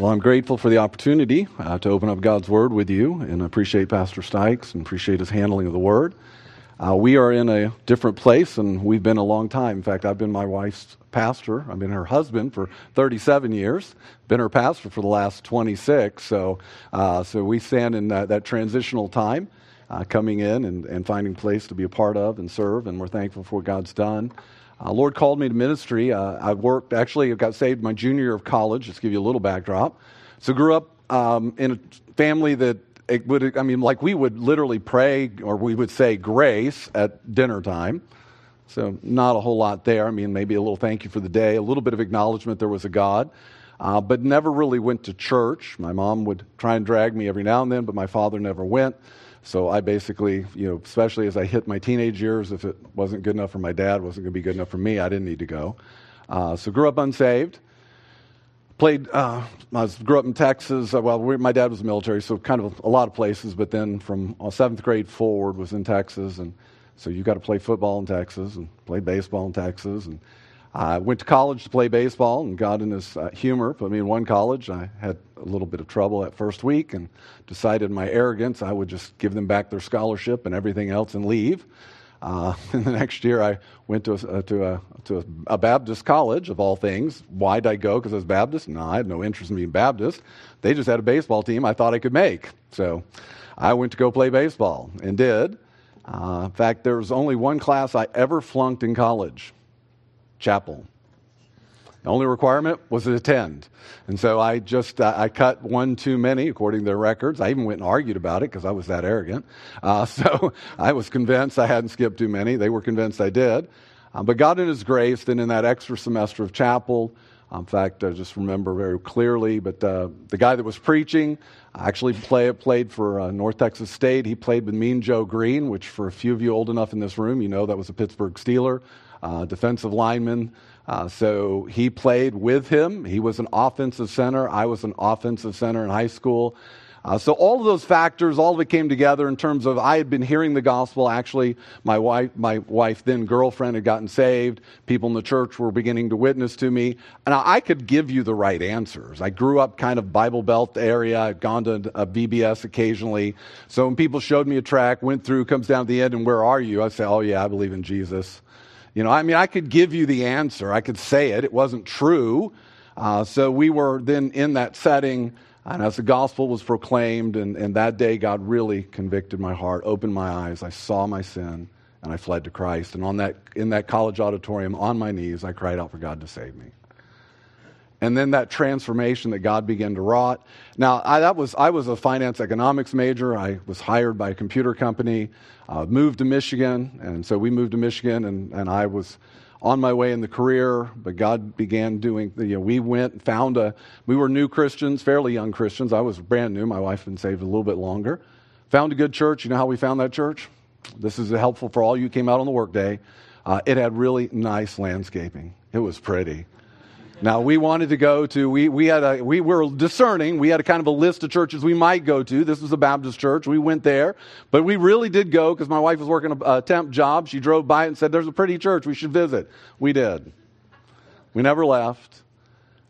Well, I'm grateful for the opportunity uh, to open up God's Word with you and appreciate Pastor Stikes and appreciate his handling of the Word. Uh, we are in a different place and we've been a long time. In fact, I've been my wife's pastor. I've been her husband for 37 years, been her pastor for the last 26. So, uh, so we stand in that, that transitional time. Uh, coming in and, and finding place to be a part of and serve, and we're thankful for what God's done. Uh, Lord called me to ministry. Uh, I worked, actually, I got saved my junior year of college, just give you a little backdrop. So, grew up um, in a family that it would, I mean, like we would literally pray or we would say grace at dinner time. So, not a whole lot there. I mean, maybe a little thank you for the day, a little bit of acknowledgement there was a God, uh, but never really went to church. My mom would try and drag me every now and then, but my father never went. So I basically, you know, especially as I hit my teenage years, if it wasn't good enough for my dad, wasn't going to be good enough for me, I didn't need to go. Uh, so grew up unsaved. Played, uh, I was, grew up in Texas. Uh, well, we, my dad was military, so kind of a lot of places. But then from uh, seventh grade forward was in Texas, and so you got to play football in Texas and play baseball in Texas, and I went to college to play baseball and got in his uh, humor, put me in one college. I had a little bit of trouble that first week and decided my arrogance, I would just give them back their scholarship and everything else and leave. Uh, and the next year I went to, a, uh, to, a, to a, Baptist college, of all things. Why did I go? Because I was Baptist? No, I had no interest in being Baptist. They just had a baseball team I thought I could make. So I went to go play baseball and did. Uh, in fact, there was only one class I ever flunked in college chapel. The only requirement was to attend. And so I just, uh, I cut one too many according to their records. I even went and argued about it because I was that arrogant. Uh, so I was convinced I hadn't skipped too many. They were convinced I did. Uh, but God in His grace, then in that extra semester of chapel, in fact, I just remember very clearly, but uh, the guy that was preaching actually play, played for uh, North Texas State. He played with Mean Joe Greene, which for a few of you old enough in this room, you know that was a Pittsburgh Steeler uh, defensive lineman. Uh, so he played with him. He was an offensive center. I was an offensive center in high school. Uh, so all of those factors, all of it came together in terms of I had been hearing the gospel. Actually, my wife, my wife then girlfriend had gotten saved. People in the church were beginning to witness to me, and I could give you the right answers. I grew up kind of Bible Belt area. I'd gone to a VBS occasionally. So when people showed me a track, went through, comes down to the end, and where are you? I say, oh yeah, I believe in Jesus. You know, I mean, I could give you the answer, I could say it, it wasn't true. Uh, so we were then in that setting, and as the gospel was proclaimed, and, and that day God really convicted my heart, opened my eyes. I saw my sin, and I fled to Christ. And on that, in that college auditorium, on my knees, I cried out for God to save me and then that transformation that God began to wrought. Now, I, that was, I was a finance economics major. I was hired by a computer company, uh, moved to Michigan, and so we moved to Michigan, and, and I was on my way in the career, but God began doing, you know, we went and found a, we were new Christians, fairly young Christians. I was brand new. My wife had been saved a little bit longer. Found a good church. You know how we found that church? This is helpful for all you came out on the workday. Uh, it had really nice landscaping. It was pretty. Now we wanted to go to we we had a we were discerning. We had a kind of a list of churches we might go to. This was a Baptist church. We went there, but we really did go because my wife was working a, a temp job. She drove by and said, "There's a pretty church. We should visit." We did. We never left.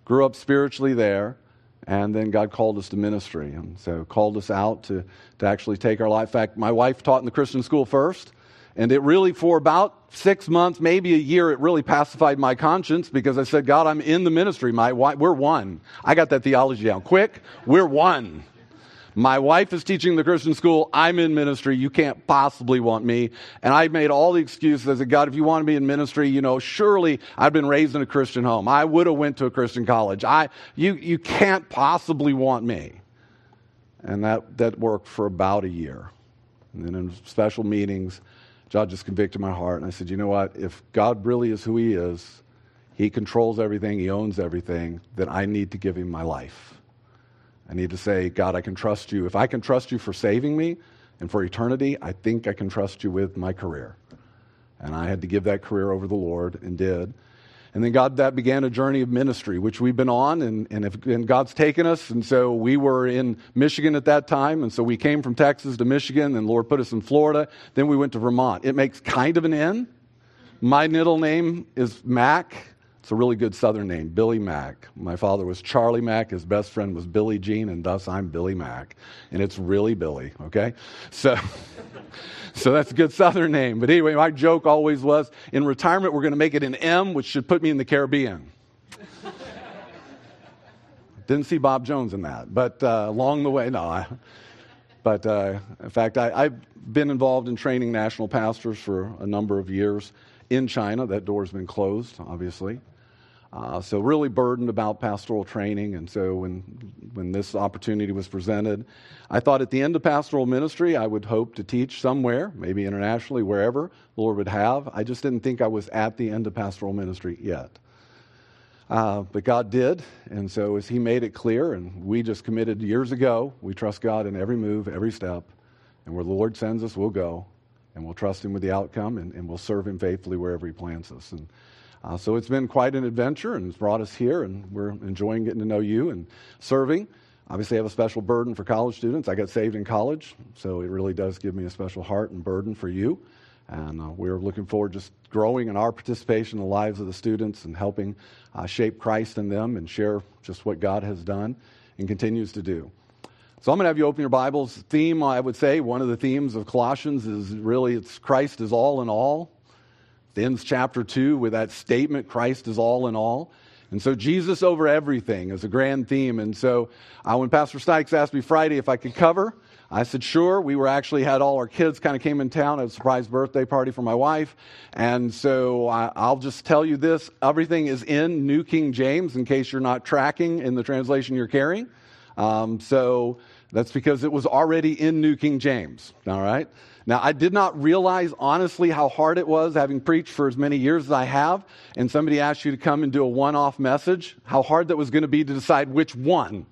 Grew up spiritually there, and then God called us to ministry, and so called us out to to actually take our life. In fact, my wife taught in the Christian school first. And it really, for about six months, maybe a year, it really pacified my conscience because I said, God, I'm in the ministry. My, we're one. I got that theology down quick. We're one. My wife is teaching the Christian school. I'm in ministry. You can't possibly want me. And I made all the excuses. I said, God, if you want me in ministry, you know, surely I've been raised in a Christian home. I would have went to a Christian college. I, you, you can't possibly want me. And that, that worked for about a year. And then in special meetings, God just convicted my heart. And I said, you know what? If God really is who He is, He controls everything, He owns everything, then I need to give Him my life. I need to say, God, I can trust you. If I can trust you for saving me and for eternity, I think I can trust you with my career. And I had to give that career over to the Lord and did. And then God, that began a journey of ministry, which we've been on, and, and, if, and, God's taken us. And so we were in Michigan at that time, and so we came from Texas to Michigan, and Lord put us in Florida. Then we went to Vermont. It makes kind of an N. My middle name is Mac. It's a really good Southern name, Billy Mack. My father was Charlie Mack. His best friend was Billy Jean, and thus I'm Billy Mack. And it's really Billy, okay? So, so that's a good Southern name. But anyway, my joke always was in retirement, we're going to make it an M, which should put me in the Caribbean. Didn't see Bob Jones in that, but uh, along the way, no. I, but uh, in fact, I, have been involved in training national pastors for a number of years in China. That door's been closed, obviously. Uh, so really burdened about pastoral training, and so when when this opportunity was presented, I thought at the end of pastoral ministry I would hope to teach somewhere, maybe internationally, wherever the Lord would have. I just didn't think I was at the end of pastoral ministry yet. Uh, but God did, and so as He made it clear, and we just committed years ago, we trust God in every move, every step, and where the Lord sends us, we'll go, and we'll trust Him with the outcome, and, and we'll serve Him faithfully wherever He plants us. And uh, so it's been quite an adventure and it's brought us here, and we're enjoying getting to know you and serving. Obviously, I have a special burden for college students. I got saved in college, so it really does give me a special heart and burden for you. And uh, we're looking forward just growing in our participation in the lives of the students and helping uh, shape Christ in them and share just what God has done and continues to do. So I'm going to have you open your Bibles. Theme, I would say, one of the themes of Colossians is really it's Christ is all in all. Ends chapter 2 with that statement Christ is all in all. And so Jesus over everything is a grand theme. And so uh, when Pastor Stykes asked me Friday if I could cover, I said, sure. We were actually had all our kids kind of came in town at a surprise birthday party for my wife. And so I, will just tell you this everything is in New King James in case you're not tracking in the translation you're carrying. Um, so that's because it was already in New King James. All right. Now, I did not realize honestly how hard it was having preached for as many years as I have, and somebody asked you to come and do a one off message, how hard that was going to be to decide which one.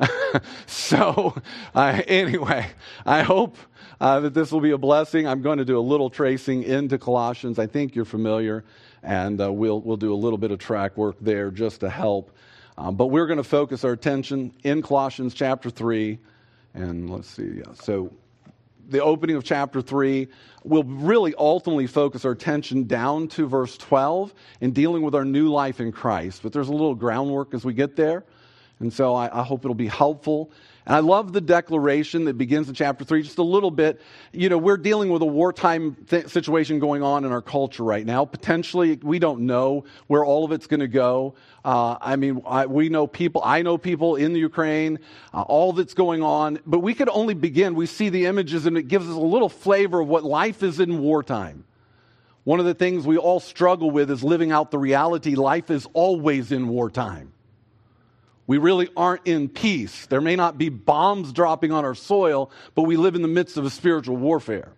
so, uh, anyway, I hope uh, that this will be a blessing. I'm going to do a little tracing into Colossians. I think you're familiar, and uh, we'll, we'll do a little bit of track work there just to help. Um, but we're going to focus our attention in Colossians chapter 3. And let's see. Yeah. So the opening of chapter 3 will really ultimately focus our attention down to verse 12 in dealing with our new life in Christ. But there's a little groundwork as we get there. And so I, I hope it'll be helpful. And I love the declaration that begins in chapter 3 just a little bit. You know, we're dealing with a wartime th- situation going on in our culture right now. Potentially, we don't know where all of it's going to go. Uh, I mean, I, we know people, I know people in the Ukraine, uh, all that's going on, but we could only begin. We see the images and it gives us a little flavor of what life is in wartime. One of the things we all struggle with is living out the reality life is always in wartime. We really aren't in peace. There may not be bombs dropping on our soil, but we live in the midst of a spiritual warfare.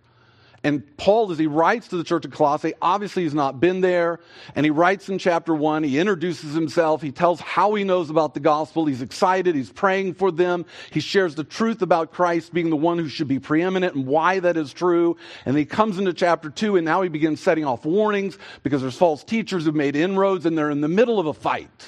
And Paul, as he writes to the church of Colossae, obviously he's not been there. And he writes in chapter one, he introduces himself, he tells how he knows about the gospel, he's excited, he's praying for them, he shares the truth about Christ being the one who should be preeminent and why that is true. And he comes into chapter two, and now he begins setting off warnings because there's false teachers who've made inroads and they're in the middle of a fight.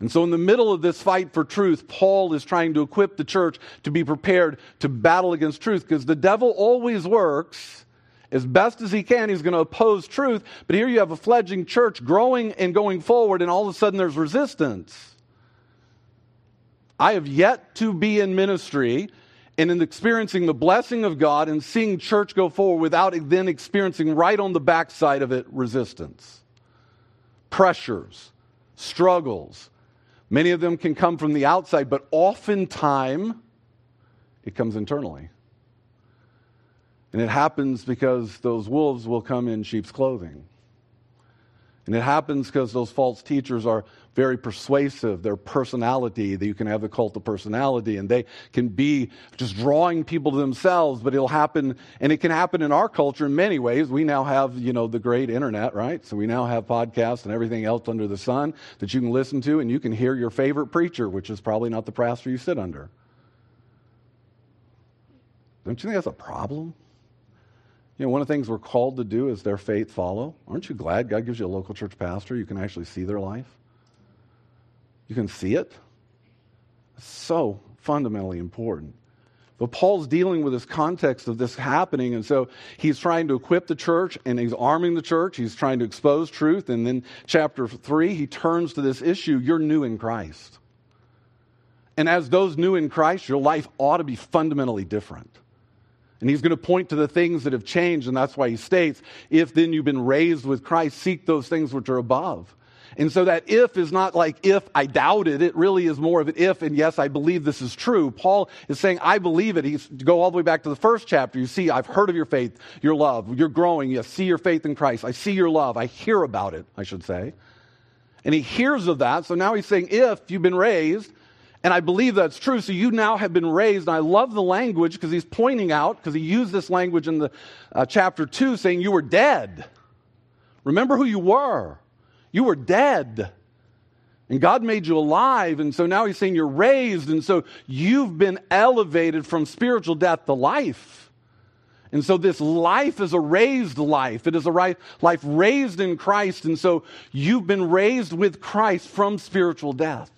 And so, in the middle of this fight for truth, Paul is trying to equip the church to be prepared to battle against truth because the devil always works as best as he can. He's going to oppose truth. But here you have a fledgling church growing and going forward, and all of a sudden there's resistance. I have yet to be in ministry and in experiencing the blessing of God and seeing church go forward without then experiencing right on the backside of it resistance, pressures, struggles Many of them can come from the outside, but oftentimes it comes internally. And it happens because those wolves will come in sheep's clothing. And it happens because those false teachers are very persuasive. Their personality, that you can have the cult of personality, and they can be just drawing people to themselves, but it'll happen, and it can happen in our culture in many ways. We now have, you know, the great internet, right? So we now have podcasts and everything else under the sun that you can listen to, and you can hear your favorite preacher, which is probably not the pastor you sit under. Don't you think that's a problem? You know, one of the things we're called to do is their faith follow. Aren't you glad God gives you a local church pastor? You can actually see their life. You can see it. So fundamentally important. But Paul's dealing with this context of this happening, and so he's trying to equip the church and he's arming the church. He's trying to expose truth. And then, chapter three, he turns to this issue you're new in Christ. And as those new in Christ, your life ought to be fundamentally different. And he's going to point to the things that have changed, and that's why he states, if then you've been raised with Christ, seek those things which are above. And so that if is not like if I doubted, it really is more of an if, and yes, I believe this is true. Paul is saying, I believe it. He's go all the way back to the first chapter. You see, I've heard of your faith, your love. You're growing. You see your faith in Christ. I see your love. I hear about it, I should say. And he hears of that. So now he's saying, if you've been raised, and I believe that's true. So you now have been raised. And I love the language because he's pointing out, because he used this language in the uh, chapter 2, saying you were dead. Remember who you were. You were dead. And God made you alive. And so now he's saying you're raised. And so you've been elevated from spiritual death to life. And so this life is a raised life. It is a life raised in Christ. And so you've been raised with Christ from spiritual death.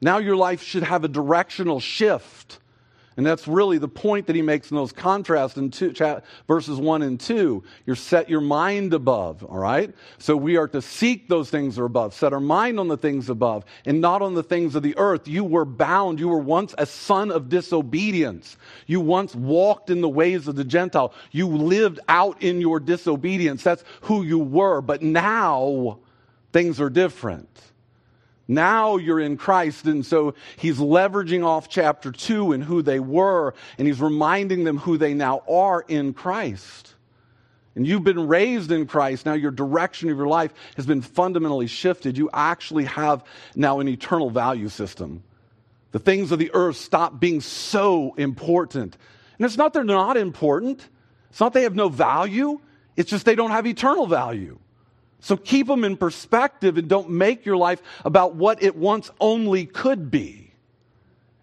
Now your life should have a directional shift. And that's really the point that he makes in those contrasts in two, verses 1 and 2. You're set your mind above, all right? So we are to seek those things that are above, set our mind on the things above, and not on the things of the earth. You were bound. You were once a son of disobedience. You once walked in the ways of the Gentile. You lived out in your disobedience. That's who you were. But now things are different. Now you're in Christ. And so he's leveraging off chapter 2 and who they were, and he's reminding them who they now are in Christ. And you've been raised in Christ. Now your direction of your life has been fundamentally shifted. You actually have now an eternal value system. The things of the earth stop being so important. And it's not they're not important, it's not they have no value, it's just they don't have eternal value. So keep them in perspective and don't make your life about what it once only could be.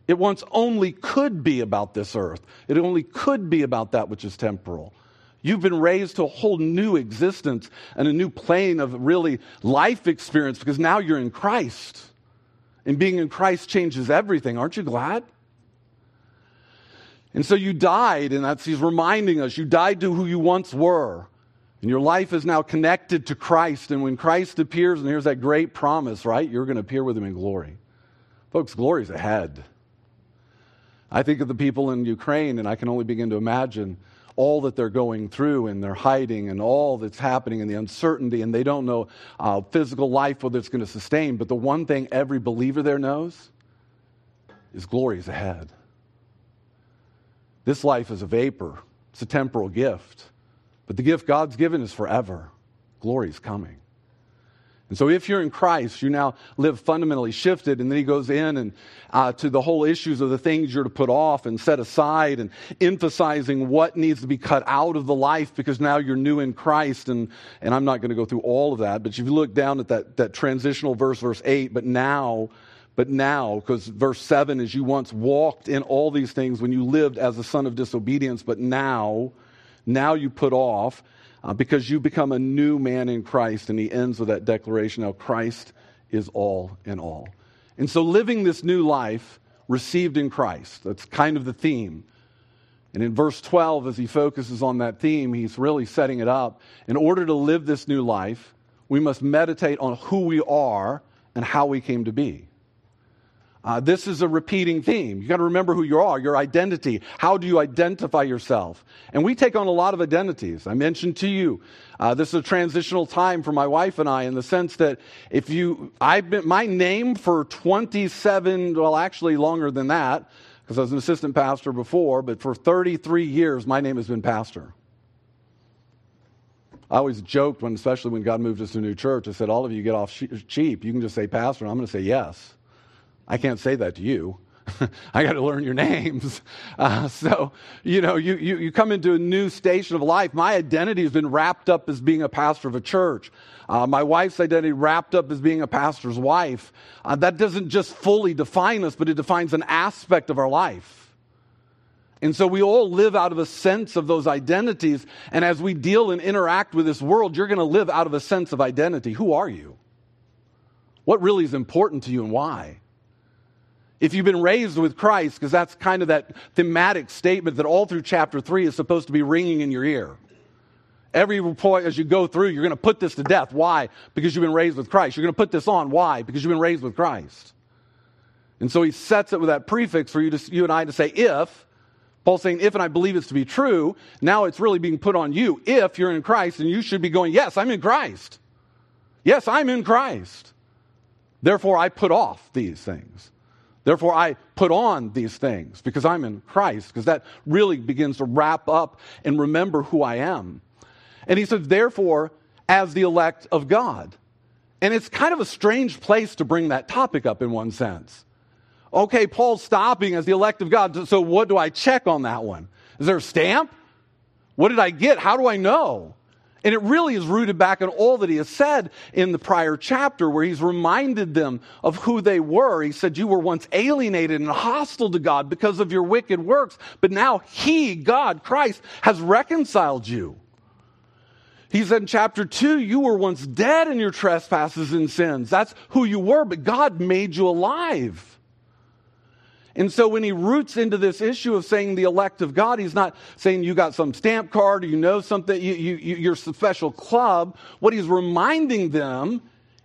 It once only could be about this earth. It only could be about that which is temporal. You've been raised to a whole new existence and a new plane of really life experience because now you're in Christ. And being in Christ changes everything. Aren't you glad? And so you died, and that's he's reminding us you died to who you once were. And your life is now connected to Christ. And when Christ appears, and here's that great promise, right? You're going to appear with him in glory. Folks, glory's ahead. I think of the people in Ukraine, and I can only begin to imagine all that they're going through and they're hiding and all that's happening and the uncertainty, and they don't know uh, physical life whether it's going to sustain. But the one thing every believer there knows is glory is ahead. This life is a vapor, it's a temporal gift. But the gift God's given is forever. Glory is coming. And so, if you're in Christ, you now live fundamentally shifted. And then he goes in and uh, to the whole issues of the things you're to put off and set aside, and emphasizing what needs to be cut out of the life because now you're new in Christ. And, and I'm not going to go through all of that, but if you look down at that, that transitional verse, verse 8, but now, but now, because verse 7 is you once walked in all these things when you lived as a son of disobedience, but now now you put off uh, because you become a new man in Christ. And he ends with that declaration now Christ is all in all. And so living this new life received in Christ, that's kind of the theme. And in verse 12, as he focuses on that theme, he's really setting it up. In order to live this new life, we must meditate on who we are and how we came to be. Uh, this is a repeating theme. You got to remember who you are, your identity. How do you identify yourself? And we take on a lot of identities. I mentioned to you, uh, this is a transitional time for my wife and I in the sense that if you, I've been, my name for 27, well, actually longer than that, because I was an assistant pastor before, but for 33 years, my name has been pastor. I always joked when, especially when God moved us to a new church, I said, all of you get off cheap. You can just say pastor, and I'm going to say yes. I can't say that to you. I got to learn your names. Uh, so, you know, you, you, you come into a new station of life. My identity has been wrapped up as being a pastor of a church. Uh, my wife's identity wrapped up as being a pastor's wife. Uh, that doesn't just fully define us, but it defines an aspect of our life. And so we all live out of a sense of those identities. And as we deal and interact with this world, you're going to live out of a sense of identity. Who are you? What really is important to you and why? If you've been raised with Christ, because that's kind of that thematic statement that all through chapter 3 is supposed to be ringing in your ear. Every point as you go through, you're going to put this to death. Why? Because you've been raised with Christ. You're going to put this on. Why? Because you've been raised with Christ. And so he sets it with that prefix for you, to, you and I to say, if. Paul's saying, if, and I believe it's to be true. Now it's really being put on you. If you're in Christ, and you should be going, yes, I'm in Christ. Yes, I'm in Christ. Therefore, I put off these things. Therefore, I put on these things because I'm in Christ, because that really begins to wrap up and remember who I am. And he says, therefore, as the elect of God. And it's kind of a strange place to bring that topic up in one sense. Okay, Paul's stopping as the elect of God, so what do I check on that one? Is there a stamp? What did I get? How do I know? And it really is rooted back in all that he has said in the prior chapter, where he's reminded them of who they were. He said, You were once alienated and hostile to God because of your wicked works, but now he, God, Christ, has reconciled you. He said in chapter 2, You were once dead in your trespasses and sins. That's who you were, but God made you alive. And so when he roots into this issue of saying the elect of God, he's not saying you got some stamp card or you know something, you, you, you're a special club. What he's reminding them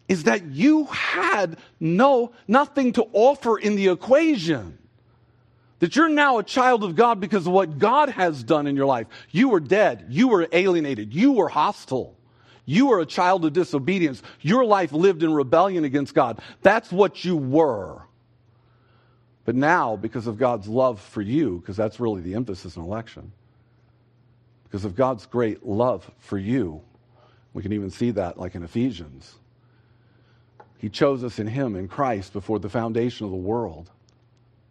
is that you had no, nothing to offer in the equation. That you're now a child of God because of what God has done in your life. You were dead. You were alienated. You were hostile. You were a child of disobedience. Your life lived in rebellion against God. That's what you were. But now, because of God's love for you, because that's really the emphasis in election, because of God's great love for you, we can even see that like in Ephesians. He chose us in Him, in Christ, before the foundation of the world,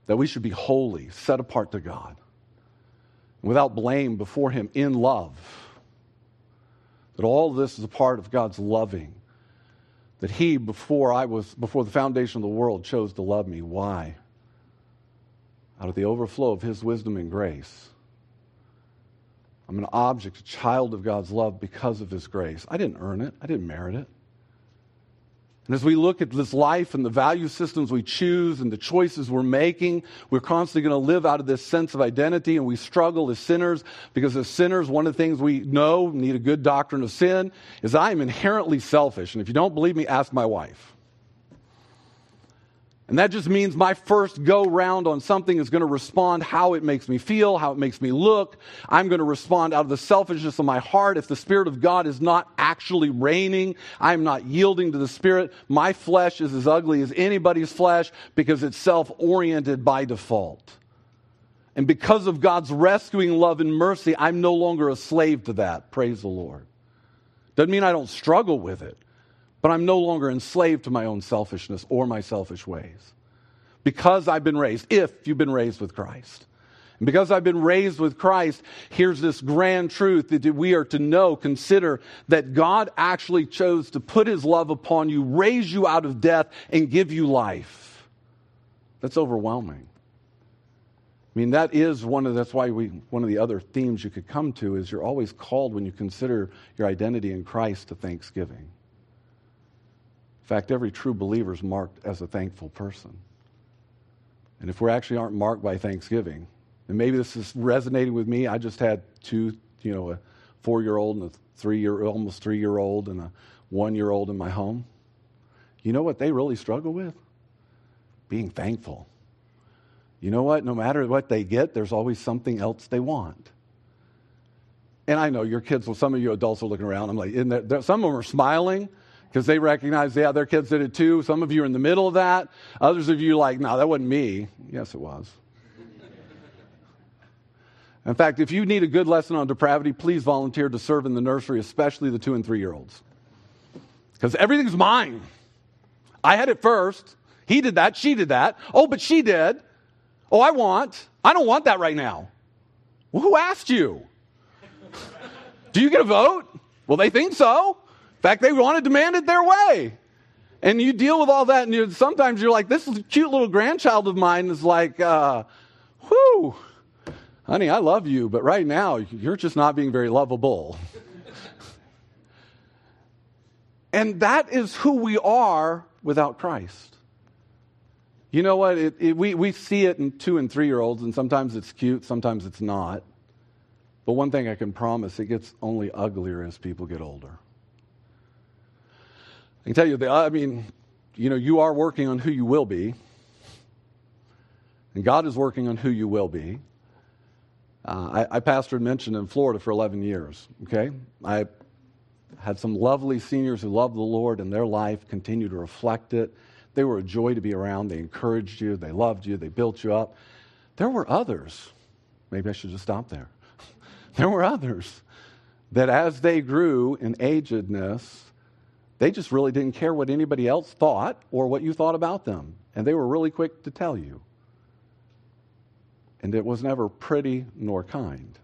that we should be holy, set apart to God, without blame before Him in love. That all this is a part of God's loving. That He, before I was, before the foundation of the world, chose to love me. Why? Out of the overflow of His wisdom and grace. I'm an object, a child of God's love because of His grace. I didn't earn it, I didn't merit it. And as we look at this life and the value systems we choose and the choices we're making, we're constantly going to live out of this sense of identity and we struggle as sinners because as sinners, one of the things we know, need a good doctrine of sin, is I am inherently selfish. And if you don't believe me, ask my wife. And that just means my first go round on something is going to respond how it makes me feel, how it makes me look. I'm going to respond out of the selfishness of my heart. If the Spirit of God is not actually reigning, I'm not yielding to the Spirit. My flesh is as ugly as anybody's flesh because it's self oriented by default. And because of God's rescuing love and mercy, I'm no longer a slave to that. Praise the Lord. Doesn't mean I don't struggle with it. But I'm no longer enslaved to my own selfishness or my selfish ways. Because I've been raised, if you've been raised with Christ. And because I've been raised with Christ, here's this grand truth that we are to know, consider that God actually chose to put his love upon you, raise you out of death, and give you life. That's overwhelming. I mean, that is one of that's why we one of the other themes you could come to is you're always called when you consider your identity in Christ to thanksgiving. In fact, every true believer is marked as a thankful person. And if we actually aren't marked by thanksgiving, and maybe this is resonating with me, I just had two, you know, a four year old and a three year, almost three year old and a one year old in my home. You know what they really struggle with? Being thankful. You know what? No matter what they get, there's always something else they want. And I know your kids, well, some of you adults are looking around. I'm like, some of them are smiling because they recognize, yeah, their kids did it too. Some of you are in the middle of that. Others of you like, no, that wasn't me. Yes, it was. In fact, if you need a good lesson on depravity, please volunteer to serve in the nursery, especially the two and three year olds. Because everything's mine. I had it first. He did that. She did that. Oh, but she did. Oh, I want. I don't want that right now. Well, who asked you? Do you get a vote? Well, they think so. In fact, they want to demand it their way. And you deal with all that, and you, sometimes you're like, this cute little grandchild of mine is like, uh, whew, honey, I love you, but right now you're just not being very lovable. and that is who we are without Christ. You know what? It, it, we, we see it in two and three year olds, and sometimes it's cute, sometimes it's not. But one thing I can promise it gets only uglier as people get older. I can tell you, I mean, you know, you are working on who you will be, and God is working on who you will be. Uh, I, I pastored mentioned in Florida for 11 years, okay? I had some lovely seniors who loved the Lord, and their life continued to reflect it. They were a joy to be around. They encouraged you, they loved you, they built you up. There were others, maybe I should just stop there. there were others that as they grew in agedness, they just really didn't care what anybody else thought or what you thought about them. And they were really quick to tell you. And it was never pretty nor kind.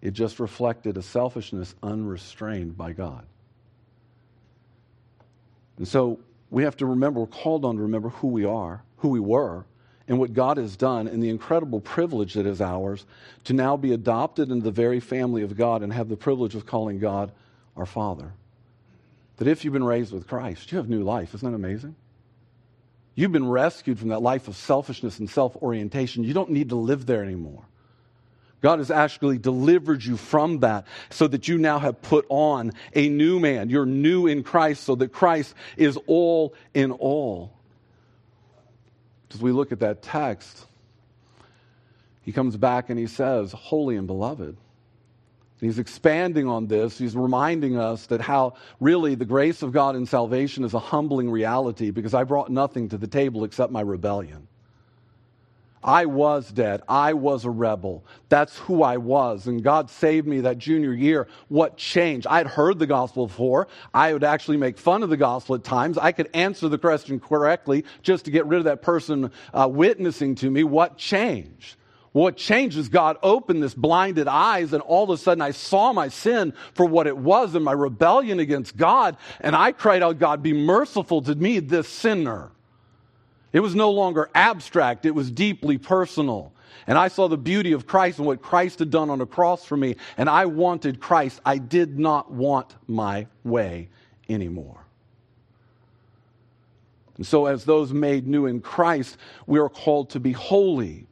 It just reflected a selfishness unrestrained by God. And so we have to remember, we're called on to remember who we are, who we were, and what God has done, and the incredible privilege that is ours to now be adopted into the very family of God and have the privilege of calling God our Father. That if you've been raised with Christ, you have new life. Isn't that amazing? You've been rescued from that life of selfishness and self orientation. You don't need to live there anymore. God has actually delivered you from that so that you now have put on a new man. You're new in Christ so that Christ is all in all. As we look at that text, he comes back and he says, Holy and beloved. He's expanding on this. He's reminding us that how really the grace of God in salvation is a humbling reality because I brought nothing to the table except my rebellion. I was dead. I was a rebel. That's who I was. And God saved me that junior year. What changed? I had heard the gospel before. I would actually make fun of the gospel at times. I could answer the question correctly just to get rid of that person uh, witnessing to me. What changed? What changes? God opened this blinded eyes, and all of a sudden I saw my sin for what it was and my rebellion against God. And I cried out, God, be merciful to me, this sinner. It was no longer abstract, it was deeply personal. And I saw the beauty of Christ and what Christ had done on the cross for me, and I wanted Christ. I did not want my way anymore. And so, as those made new in Christ, we are called to be holy.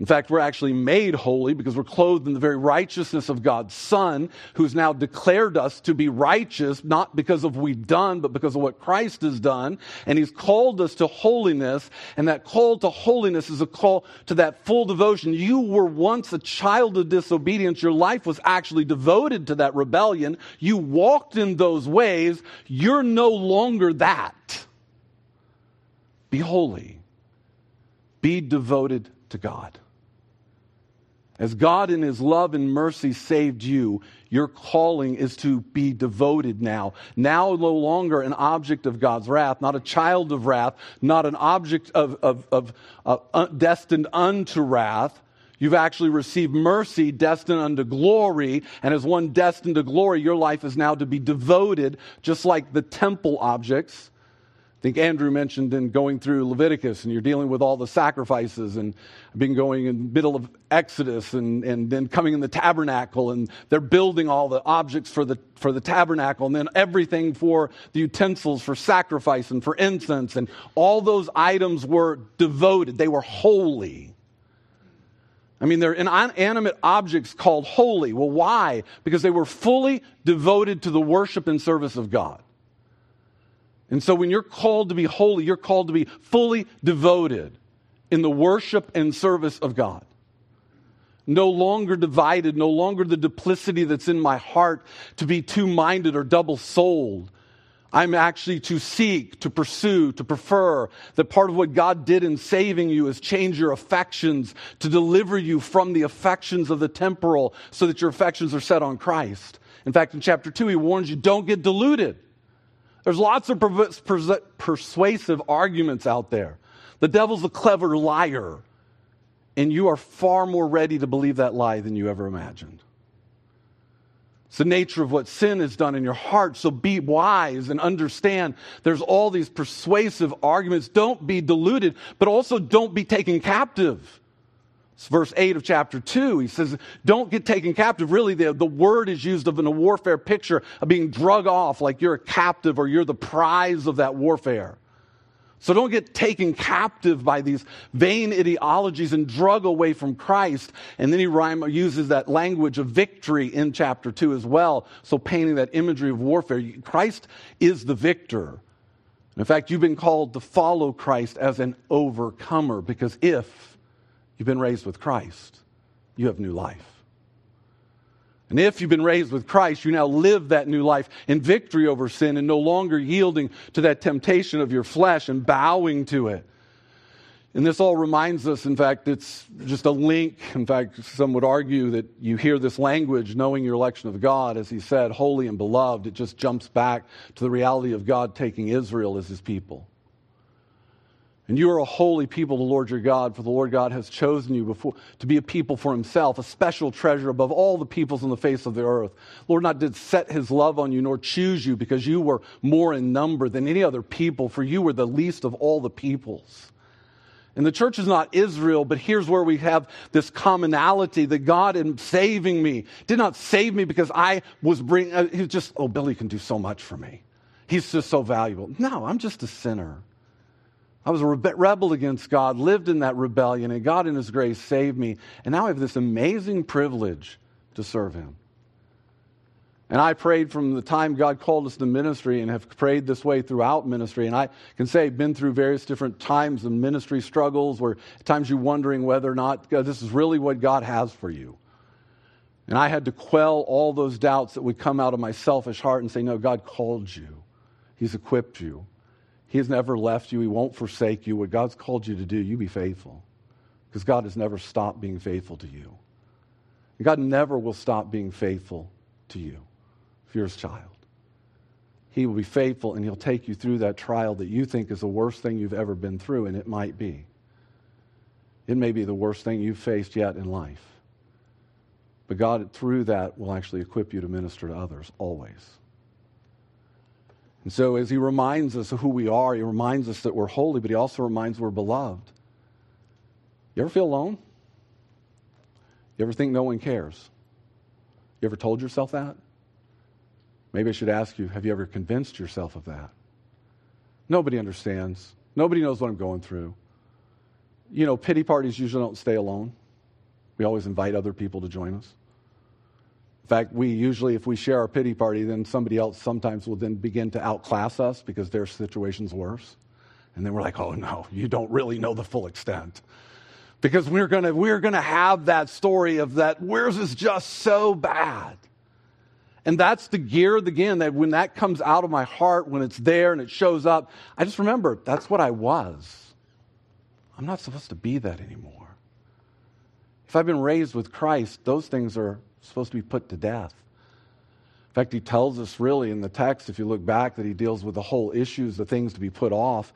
In fact, we're actually made holy because we're clothed in the very righteousness of God's Son, who's now declared us to be righteous, not because of what we've done, but because of what Christ has done. And He's called us to holiness. And that call to holiness is a call to that full devotion. You were once a child of disobedience. Your life was actually devoted to that rebellion. You walked in those ways. You're no longer that. Be holy. Be devoted to God. As God in His love and mercy saved you, your calling is to be devoted now. Now, no longer an object of God's wrath, not a child of wrath, not an object of, of, of uh, destined unto wrath. You've actually received mercy destined unto glory. And as one destined to glory, your life is now to be devoted, just like the temple objects think Andrew mentioned in going through Leviticus, and you're dealing with all the sacrifices, and been going in the middle of Exodus, and, and then coming in the tabernacle, and they're building all the objects for the, for the tabernacle, and then everything for the utensils for sacrifice and for incense, and all those items were devoted, they were holy. I mean, they're inanimate objects called holy. Well, why? Because they were fully devoted to the worship and service of God. And so when you're called to be holy, you're called to be fully devoted in the worship and service of God. No longer divided, no longer the duplicity that's in my heart to be two minded or double souled. I'm actually to seek, to pursue, to prefer that part of what God did in saving you is change your affections, to deliver you from the affections of the temporal so that your affections are set on Christ. In fact, in chapter 2, he warns you don't get deluded. There's lots of persuasive arguments out there. The devil's a clever liar, and you are far more ready to believe that lie than you ever imagined. It's the nature of what sin has done in your heart. So be wise and understand there's all these persuasive arguments. Don't be deluded, but also don't be taken captive. It's verse 8 of chapter 2. He says, Don't get taken captive. Really, the, the word is used of in a warfare picture of being drug off like you're a captive or you're the prize of that warfare. So don't get taken captive by these vain ideologies and drug away from Christ. And then he rhyme, uses that language of victory in chapter 2 as well. So painting that imagery of warfare. Christ is the victor. In fact, you've been called to follow Christ as an overcomer because if you've been raised with Christ, you have new life. And if you've been raised with Christ, you now live that new life in victory over sin and no longer yielding to that temptation of your flesh and bowing to it. And this all reminds us, in fact, it's just a link. In fact, some would argue that you hear this language, knowing your election of God, as he said, holy and beloved, it just jumps back to the reality of God taking Israel as his people. And you are a holy people, the Lord your God, for the Lord God has chosen you before, to be a people for himself, a special treasure above all the peoples on the face of the earth. Lord not did set his love on you, nor choose you, because you were more in number than any other people, for you were the least of all the peoples. And the church is not Israel, but here's where we have this commonality that God in saving me did not save me because I was bringing, uh, he was just, oh, Billy can do so much for me. He's just so valuable. No, I'm just a sinner. I was a rebel against God, lived in that rebellion, and God in His grace saved me. And now I have this amazing privilege to serve Him. And I prayed from the time God called us to ministry and have prayed this way throughout ministry. And I can say been through various different times of ministry struggles where at times you're wondering whether or not this is really what God has for you. And I had to quell all those doubts that would come out of my selfish heart and say, No, God called you, He's equipped you. He has never left you. He won't forsake you. What God's called you to do, you be faithful. Because God has never stopped being faithful to you. God never will stop being faithful to you if you're his child. He will be faithful and he'll take you through that trial that you think is the worst thing you've ever been through, and it might be. It may be the worst thing you've faced yet in life. But God, through that, will actually equip you to minister to others always. And so, as he reminds us of who we are, he reminds us that we're holy, but he also reminds we're beloved. You ever feel alone? You ever think no one cares? You ever told yourself that? Maybe I should ask you have you ever convinced yourself of that? Nobody understands. Nobody knows what I'm going through. You know, pity parties usually don't stay alone. We always invite other people to join us. In fact, we usually, if we share our pity party, then somebody else sometimes will then begin to outclass us because their situation's worse. And then we're like, oh no, you don't really know the full extent. Because we're gonna, we're gonna have that story of that, where's is just so bad. And that's the gear again that when that comes out of my heart, when it's there and it shows up, I just remember that's what I was. I'm not supposed to be that anymore. If I've been raised with Christ, those things are supposed to be put to death. In fact, he tells us really in the text, if you look back, that he deals with the whole issues, the things to be put off.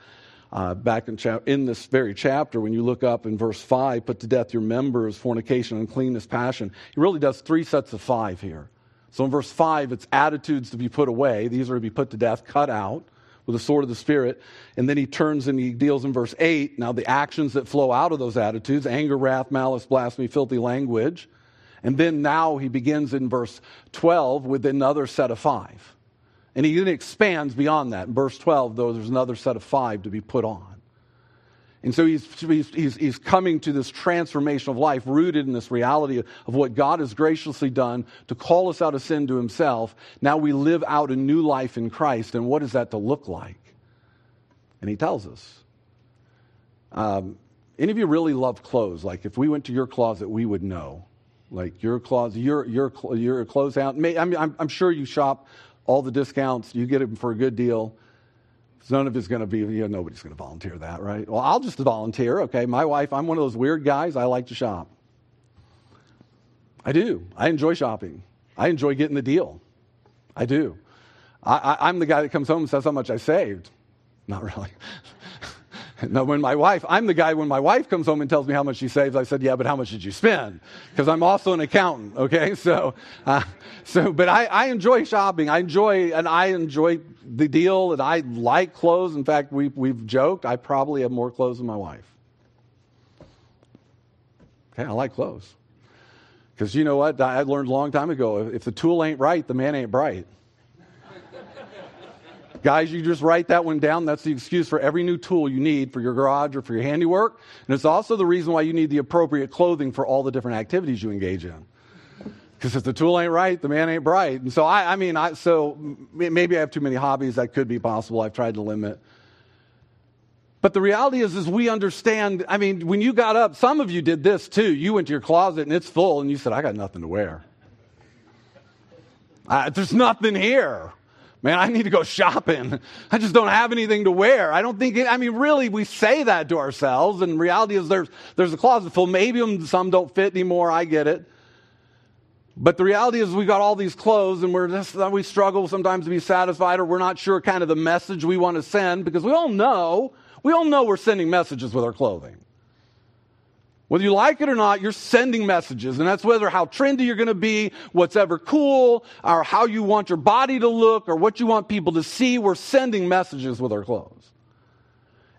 Uh, back in, cha- in this very chapter, when you look up in verse 5, put to death your members, fornication, uncleanness, passion. He really does three sets of five here. So in verse 5, it's attitudes to be put away. These are to be put to death, cut out with the sword of the Spirit. And then he turns and he deals in verse 8. Now, the actions that flow out of those attitudes anger, wrath, malice, blasphemy, filthy language and then now he begins in verse 12 with another set of five. And he then expands beyond that. In verse 12, though, there's another set of five to be put on. And so he's, he's, he's coming to this transformation of life rooted in this reality of, what God has graciously done to call us out of sin to himself. Now we live out a new life in Christ. And what is that to look like? And he tells us. Um, any of you really love clothes? Like if we went to your closet, we would know like your clothes, your your your closeout. May, I mean, I'm, I'm sure you shop all the discounts. You get them for a good deal. None of it's going to be, you know, nobody's going to volunteer that, right? Well, I'll just volunteer. Okay, my wife. I'm one of those weird guys. I like to shop. I do. I enjoy shopping. I enjoy getting the deal. I do. I, am the guy that comes home and says how much I saved. Not really. Now, when my wife, I'm the guy when my wife comes home and tells me how much she saves, I said, yeah, but how much did you spend? Because I'm also an accountant, okay? So, uh, so but I, I enjoy shopping. I enjoy, and I enjoy the deal, and I like clothes. In fact, we, we've joked, I probably have more clothes than my wife. Okay, I like clothes. Because you know what? I learned a long time ago if the tool ain't right, the man ain't bright. Guys, you just write that one down. That's the excuse for every new tool you need for your garage or for your handiwork. And it's also the reason why you need the appropriate clothing for all the different activities you engage in. Because if the tool ain't right, the man ain't bright. And so, I, I mean, I, so maybe I have too many hobbies. That could be possible. I've tried to limit. But the reality is, is we understand. I mean, when you got up, some of you did this too. You went to your closet and it's full, and you said, "I got nothing to wear. There's nothing here." Man, I need to go shopping. I just don't have anything to wear. I don't think, it, I mean, really, we say that to ourselves, and reality is there's, there's a closet full. Maybe um, some don't fit anymore. I get it. But the reality is we got all these clothes and we're just, uh, we struggle sometimes to be satisfied or we're not sure kind of the message we want to send because we all know, we all know we're sending messages with our clothing. Whether you like it or not, you're sending messages. And that's whether how trendy you're going to be, what's ever cool, or how you want your body to look, or what you want people to see. We're sending messages with our clothes.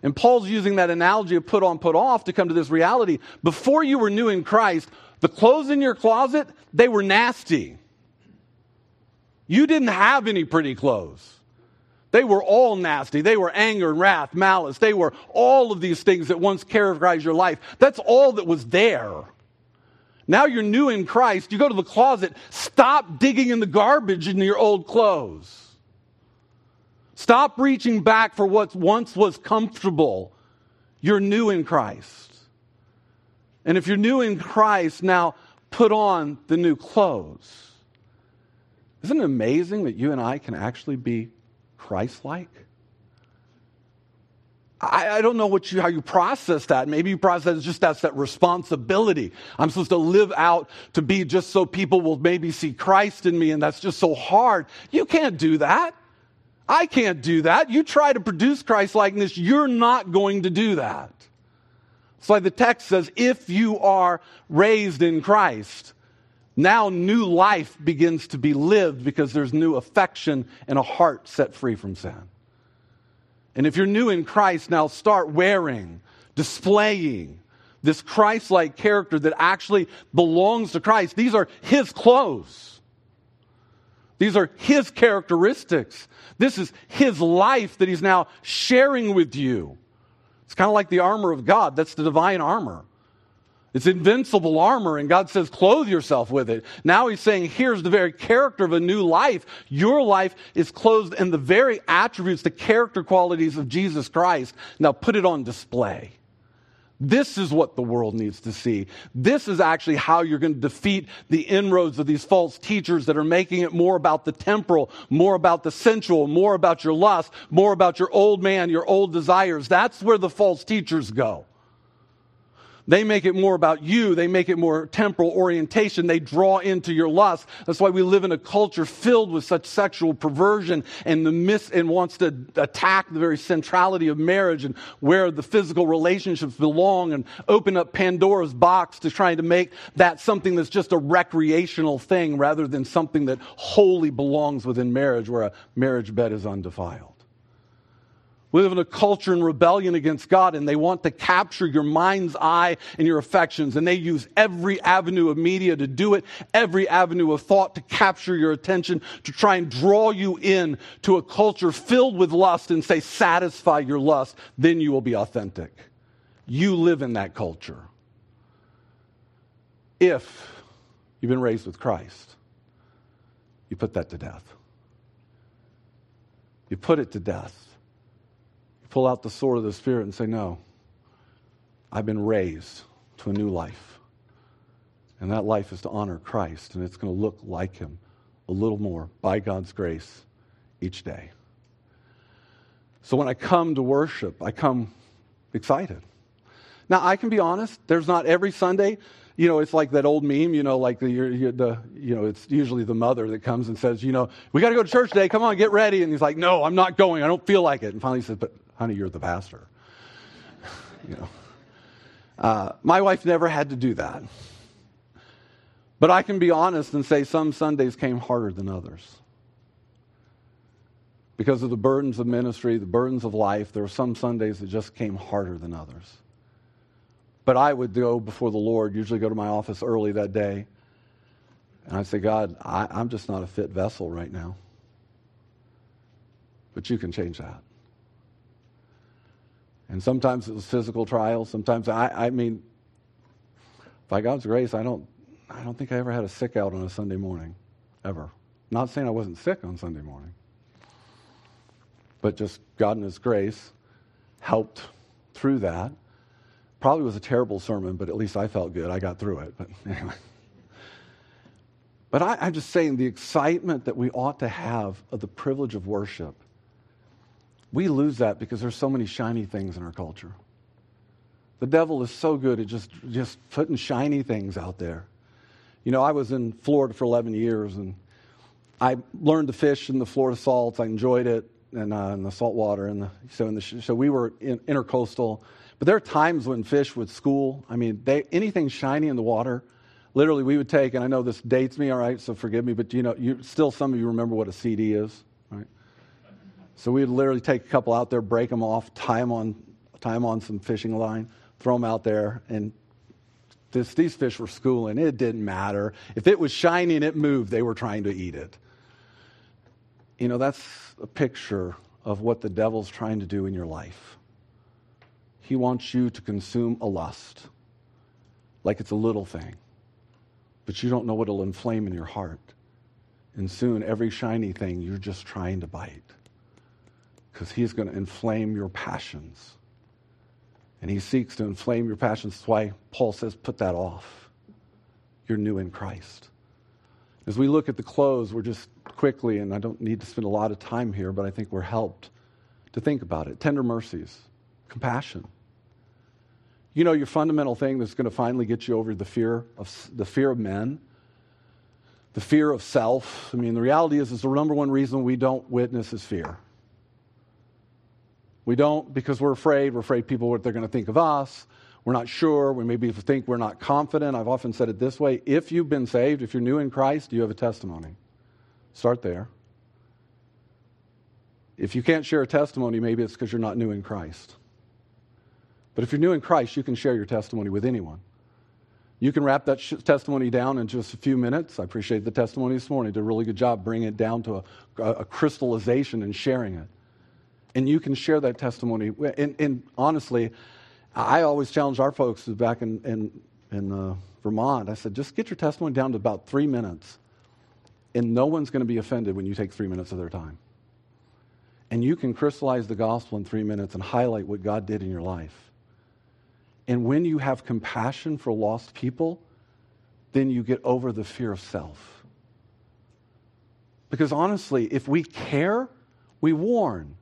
And Paul's using that analogy of put on, put off to come to this reality. Before you were new in Christ, the clothes in your closet, they were nasty. You didn't have any pretty clothes. They were all nasty. They were anger and wrath, malice. They were all of these things that once characterized your life. That's all that was there. Now you're new in Christ. You go to the closet. Stop digging in the garbage in your old clothes. Stop reaching back for what once was comfortable. You're new in Christ. And if you're new in Christ, now put on the new clothes. Isn't it amazing that you and I can actually be Christ like? I, I, don't know what you, how you process that. Maybe you process just that's that responsibility. I'm supposed to live out to be just so people will maybe see Christ in me, and that's just so hard. You can't do that. I can't do that. You try to produce Christ likeness, you're not going to do that. It's like the text says if you are raised in Christ, now new life begins to be lived because there's new affection and a heart set free from sin. And if you're new in Christ, now start wearing, displaying this Christ like character that actually belongs to Christ. These are His clothes, these are His characteristics. This is His life that He's now sharing with you. It's kind of like the armor of God. That's the divine armor. It's invincible armor, and God says, clothe yourself with it. Now He's saying, here's the very character of a new life. Your life is clothed in the very attributes, the character qualities of Jesus Christ. Now put it on display. This is what the world needs to see. This is actually how you're going to defeat the inroads of these false teachers that are making it more about the temporal, more about the sensual, more about your lust, more about your old man, your old desires. That's where the false teachers go. They make it more about you. They make it more temporal orientation. They draw into your lust. That's why we live in a culture filled with such sexual perversion and the mis- and wants to attack the very centrality of marriage and where the physical relationships belong and open up Pandora's box to trying to make that something that's just a recreational thing rather than something that wholly belongs within marriage where a marriage bed is undefiled. We live in a culture in rebellion against God, and they want to capture your mind's eye and your affections. And they use every avenue of media to do it, every avenue of thought to capture your attention, to try and draw you in to a culture filled with lust and say, satisfy your lust, then you will be authentic. You live in that culture. If you've been raised with Christ, you put that to death. You put it to death pull out the sword of the Spirit and say, No, I've been raised to a new life. And that life is to honor Christ, and it's going to look like Him a little more by God's grace each day. So when I come to worship, I come excited. Now, I can be honest, there's not every Sunday you know, it's like that old meme, you know, like the, the, you know, it's usually the mother that comes and says, you know, we got to go to church today. Come on, get ready. And he's like, no, I'm not going. I don't feel like it. And finally he says, but honey, you're the pastor. you know, uh, my wife never had to do that. But I can be honest and say some Sundays came harder than others. Because of the burdens of ministry, the burdens of life, there were some Sundays that just came harder than others. But I would go before the Lord, usually go to my office early that day, and I'd say, God, I, I'm just not a fit vessel right now. But you can change that. And sometimes it was physical trials. Sometimes I, I mean, by God's grace, I don't, I don't think I ever had a sick out on a Sunday morning, ever. Not saying I wasn't sick on Sunday morning, but just God in His grace helped through that. Probably was a terrible sermon, but at least I felt good. I got through it. But anyway. But I, am just saying the excitement that we ought to have of the privilege of worship, we lose that because there's so many shiny things in our culture. The devil is so good at just, just putting shiny things out there. You know, I was in Florida for 11 years and I learned to fish in the Florida salts. I enjoyed it and uh, in the salt water. And the, so, in the, so we were in, intercoastal. But there are times when fish would school. I mean, they, anything shiny in the water – literally we would take, and I know this dates me, all right, so forgive me, but you know, you, still some of you remember what a CD is? So we would literally take a couple out there, break them off, tie them on, tie them on some fishing line, throw them out there, and this, these fish were schooling. It didn't matter. If it was shiny and it moved, they were trying to eat it. You know, that's a picture of what the devil's trying to do in your life. He wants you to consume a lust like it's a little thing but you don't know what will inflame in your heart. And soon, every shiny thing you're just trying to bite because he's going to inflame your passions. And he seeks to inflame your passions. That's why Paul says, put that off. You're new in Christ. As we look at the close, we're just quickly, and I don't need to spend a lot of time here, but I think we're helped to think about it. Tender mercies, compassion. You know, your fundamental thing that's going to finally get you over the fear of the fear of men, the fear of self. I mean, the reality is, is the number one reason we don't witness is fear. We don't because we're afraid. We're afraid people what they're going to think of us. We're not sure. We maybe think we're not confident. I've often said it this way: If you've been saved, if you're new in Christ, you have a testimony. Start there. If you can't share a testimony, maybe it's because you're not new in Christ. But if you're new in Christ, you can share your testimony with anyone. You can wrap that sh- testimony down in just a few minutes. I appreciate the testimony this morning. Did a really good job bringing it down to a, a crystallization and sharing it. And you can share that testimony. And, and honestly, I always challenge our folks back in, in, in uh, Vermont. I said, just get your testimony down to about three minutes. And no one's going to be offended when you take three minutes of their time. And you can crystallize the gospel in three minutes and highlight what God did in your life. And when you have compassion for lost people, then you get over the fear of self. Because honestly, if we care, we warn.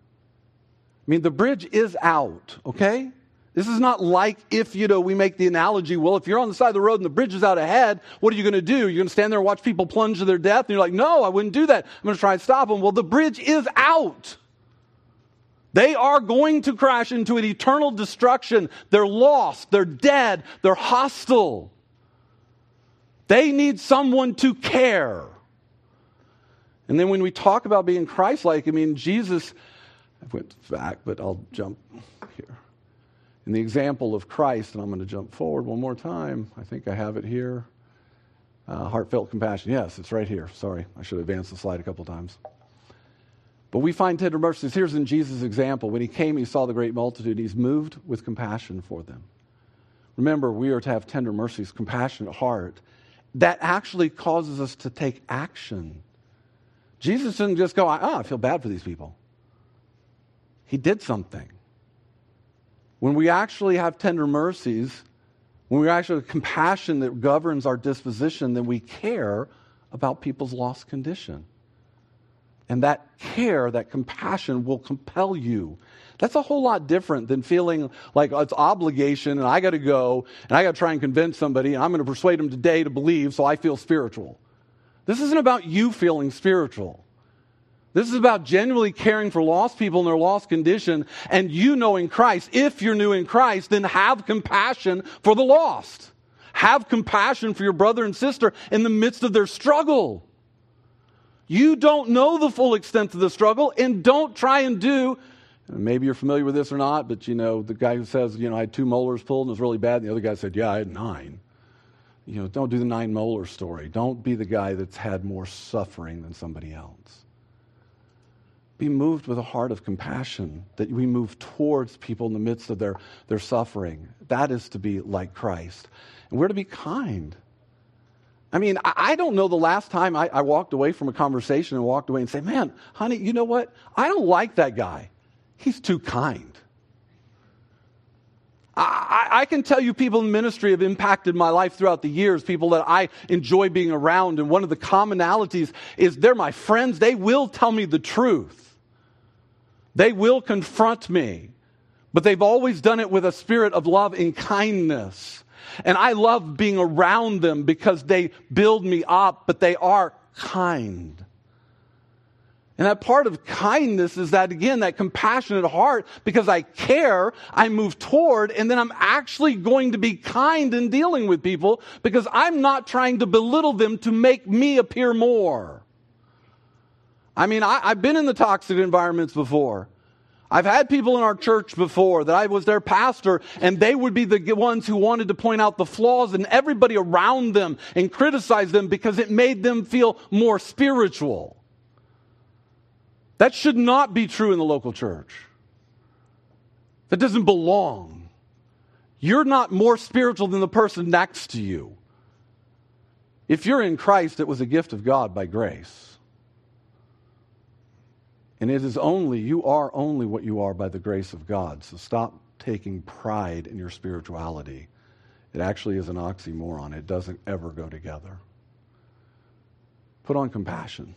I mean, the bridge is out, okay? This is not like if, you know, we make the analogy, well, if you're on the side of the road and the bridge is out ahead, what are you going to do? You're going to stand there and watch people plunge to their death? And you're like, no, I wouldn't do that. I'm going to try and stop them. Well, the bridge is out. They are going to crash into an eternal destruction. They're lost. They're dead. They're hostile. They need someone to care. And then when we talk about being Christ like, I mean, Jesus, I went back, but I'll jump here. In the example of Christ, and I'm going to jump forward one more time. I think I have it here. Uh, heartfelt compassion. Yes, it's right here. Sorry, I should have advanced the slide a couple times. But we find tender mercies. Here's in Jesus' example. When he came, he saw the great multitude. He's moved with compassion for them. Remember, we are to have tender mercies, compassionate heart. That actually causes us to take action. Jesus didn't just go, oh, I feel bad for these people. He did something. When we actually have tender mercies, when we actually have compassion that governs our disposition, then we care about people's lost condition. And that care, that compassion will compel you. That's a whole lot different than feeling like it's obligation and I got to go and I got to try and convince somebody and I'm going to persuade them today to believe so I feel spiritual. This isn't about you feeling spiritual. This is about genuinely caring for lost people in their lost condition and you knowing Christ. If you're new in Christ, then have compassion for the lost. Have compassion for your brother and sister in the midst of their struggle. You don't know the full extent of the struggle, and don't try and do. Maybe you're familiar with this or not, but you know, the guy who says, you know, I had two molars pulled and it was really bad, and the other guy said, yeah, I had nine. You know, don't do the nine molar story. Don't be the guy that's had more suffering than somebody else. Be moved with a heart of compassion, that we move towards people in the midst of their, their suffering. That is to be like Christ. And we're to be kind. I mean, I don't know the last time I, I walked away from a conversation and walked away and say, man, honey, you know what? I don't like that guy. He's too kind. I, I, can tell you people in ministry have impacted my life throughout the years, people that I enjoy being around. And one of the commonalities is they're my friends. They will tell me the truth. They will confront me, but they've always done it with a spirit of love and kindness. And I love being around them because they build me up, but they are kind. And that part of kindness is that, again, that compassionate heart, because I care, I move toward, and then I'm actually going to be kind in dealing with people because I'm not trying to belittle them to make me appear more. I mean, I, have been in the toxic environments before. I've had people in our church before that I was their pastor, and they would be the ones who wanted to point out the flaws in everybody around them and criticize them because it made them feel more spiritual. That should not be true in the local church. That doesn't belong. You're not more spiritual than the person next to you. If you're in Christ, it was a gift of God by grace. And it is only, you are only what you are by the grace of God. So stop taking pride in your spirituality. It actually is an oxymoron, it doesn't ever go together. Put on compassion,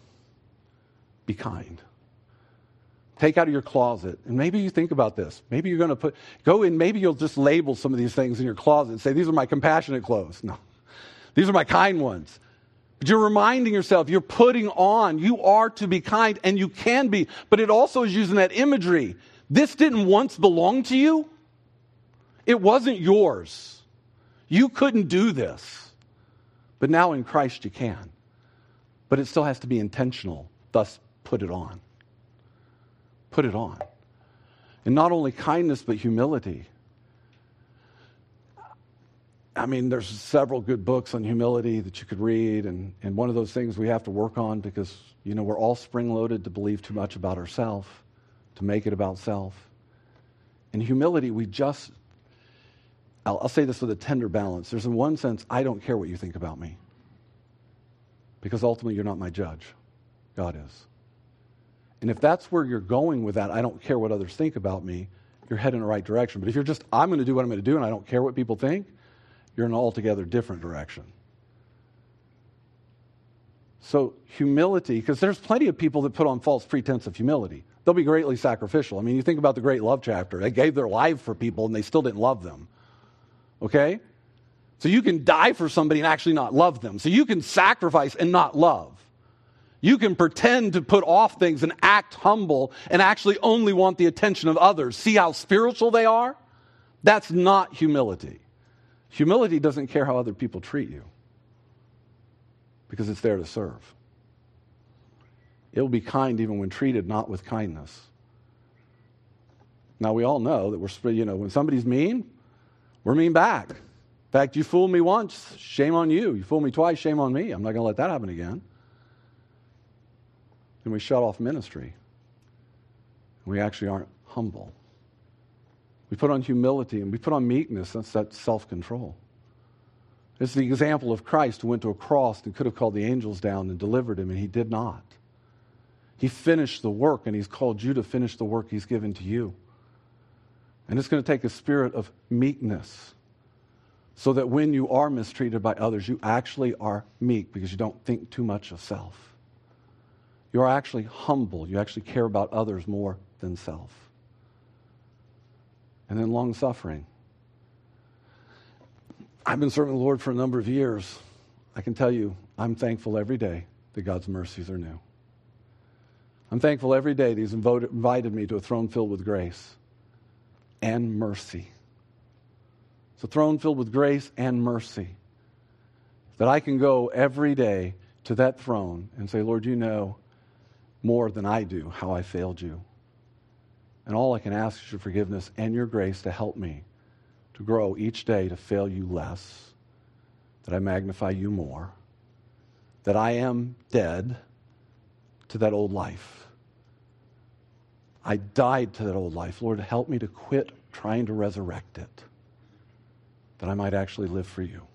be kind. Take out of your closet, and maybe you think about this. Maybe you're going to put, go in, maybe you'll just label some of these things in your closet and say, These are my compassionate clothes. No, these are my kind ones. But you're reminding yourself, you're putting on, you are to be kind, and you can be. But it also is using that imagery. This didn't once belong to you, it wasn't yours. You couldn't do this. But now in Christ you can. But it still has to be intentional, thus, put it on. Put it on. And not only kindness, but humility. I mean, there's several good books on humility that you could read, and, and one of those things we have to work on because, you know, we're all spring loaded to believe too much about ourselves, to make it about self. In humility, we just, I'll, I'll say this with a tender balance. There's, in one sense, I don't care what you think about me because ultimately you're not my judge, God is. And if that's where you're going with that, I don't care what others think about me, you're heading in the right direction. But if you're just, I'm going to do what I'm going to do and I don't care what people think, you're in an altogether different direction. So, humility, because there's plenty of people that put on false pretense of humility. They'll be greatly sacrificial. I mean, you think about the great love chapter. They gave their life for people and they still didn't love them. Okay? So, you can die for somebody and actually not love them. So, you can sacrifice and not love. You can pretend to put off things and act humble and actually only want the attention of others. See how spiritual they are? That's not humility. Humility doesn't care how other people treat you because it's there to serve. It will be kind even when treated not with kindness. Now, we all know that we're, you know, when somebody's mean, we're mean back. In fact, you fooled me once, shame on you. You fooled me twice, shame on me. I'm not going to let that happen again. And we shut off ministry. We actually aren't humble. We put on humility and we put on meekness. That's that self control. It's the example of Christ who went to a cross and could have called the angels down and delivered him, and he did not. He finished the work, and he's called you to finish the work he's given to you. And it's going to take a spirit of meekness so that when you are mistreated by others, you actually are meek because you don't think too much of self. You are actually humble. You actually care about others more than self and then long suffering. I've been serving the Lord for a number of years. I can tell you, I'm thankful every day that God's mercies are new. I'm thankful every day that He's invited me to a throne filled with grace and mercy. It's a throne filled with grace and mercy. That I can go every day to that throne and say, Lord, you know more than I do how I failed you. And all I can ask is your forgiveness and your grace to help me to grow each day to fail you less, that I magnify you more, that I am dead to that old life, I died to that old life. Lord, help me to quit trying to resurrect it, that I might actually live for you.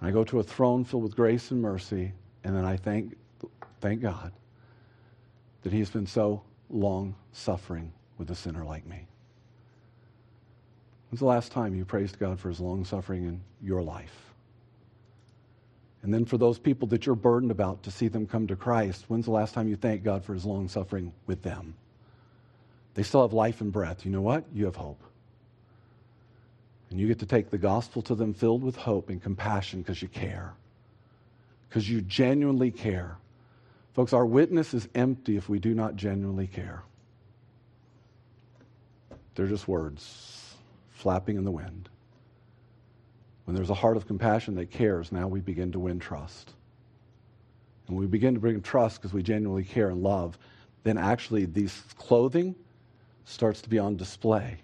And I go to a throne filled with grace and mercy, and then I thank, thank God that He's been so long suffering with a sinner like me. When's the last time you praised God for His long suffering in your life? And then for those people that you're burdened about to see them come to Christ, when's the last time you thanked God for his long suffering with them? They still have life and breath. You know what? You have hope. And you get to take the gospel to them filled with hope and compassion because you care. Because you genuinely care. Folks, our witness is empty if we do not genuinely care. They're just words flapping in the wind. When there's a heart of compassion that cares, now we begin to win trust. And we begin to bring trust because we genuinely care and love, then actually these clothing starts to be on display.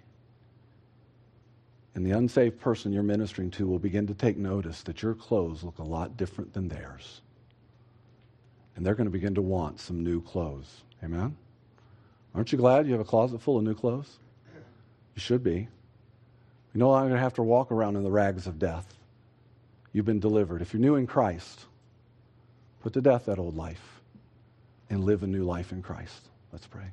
And the unsaved person you're ministering to will begin to take notice that your clothes look a lot different than theirs. And they're going to begin to want some new clothes. Amen? Aren't you glad you have a closet full of new clothes? You should be. You're no longer have to walk around in the rags of death. You've been delivered. If you're new in Christ, put to death that old life and live a new life in Christ. Let's pray.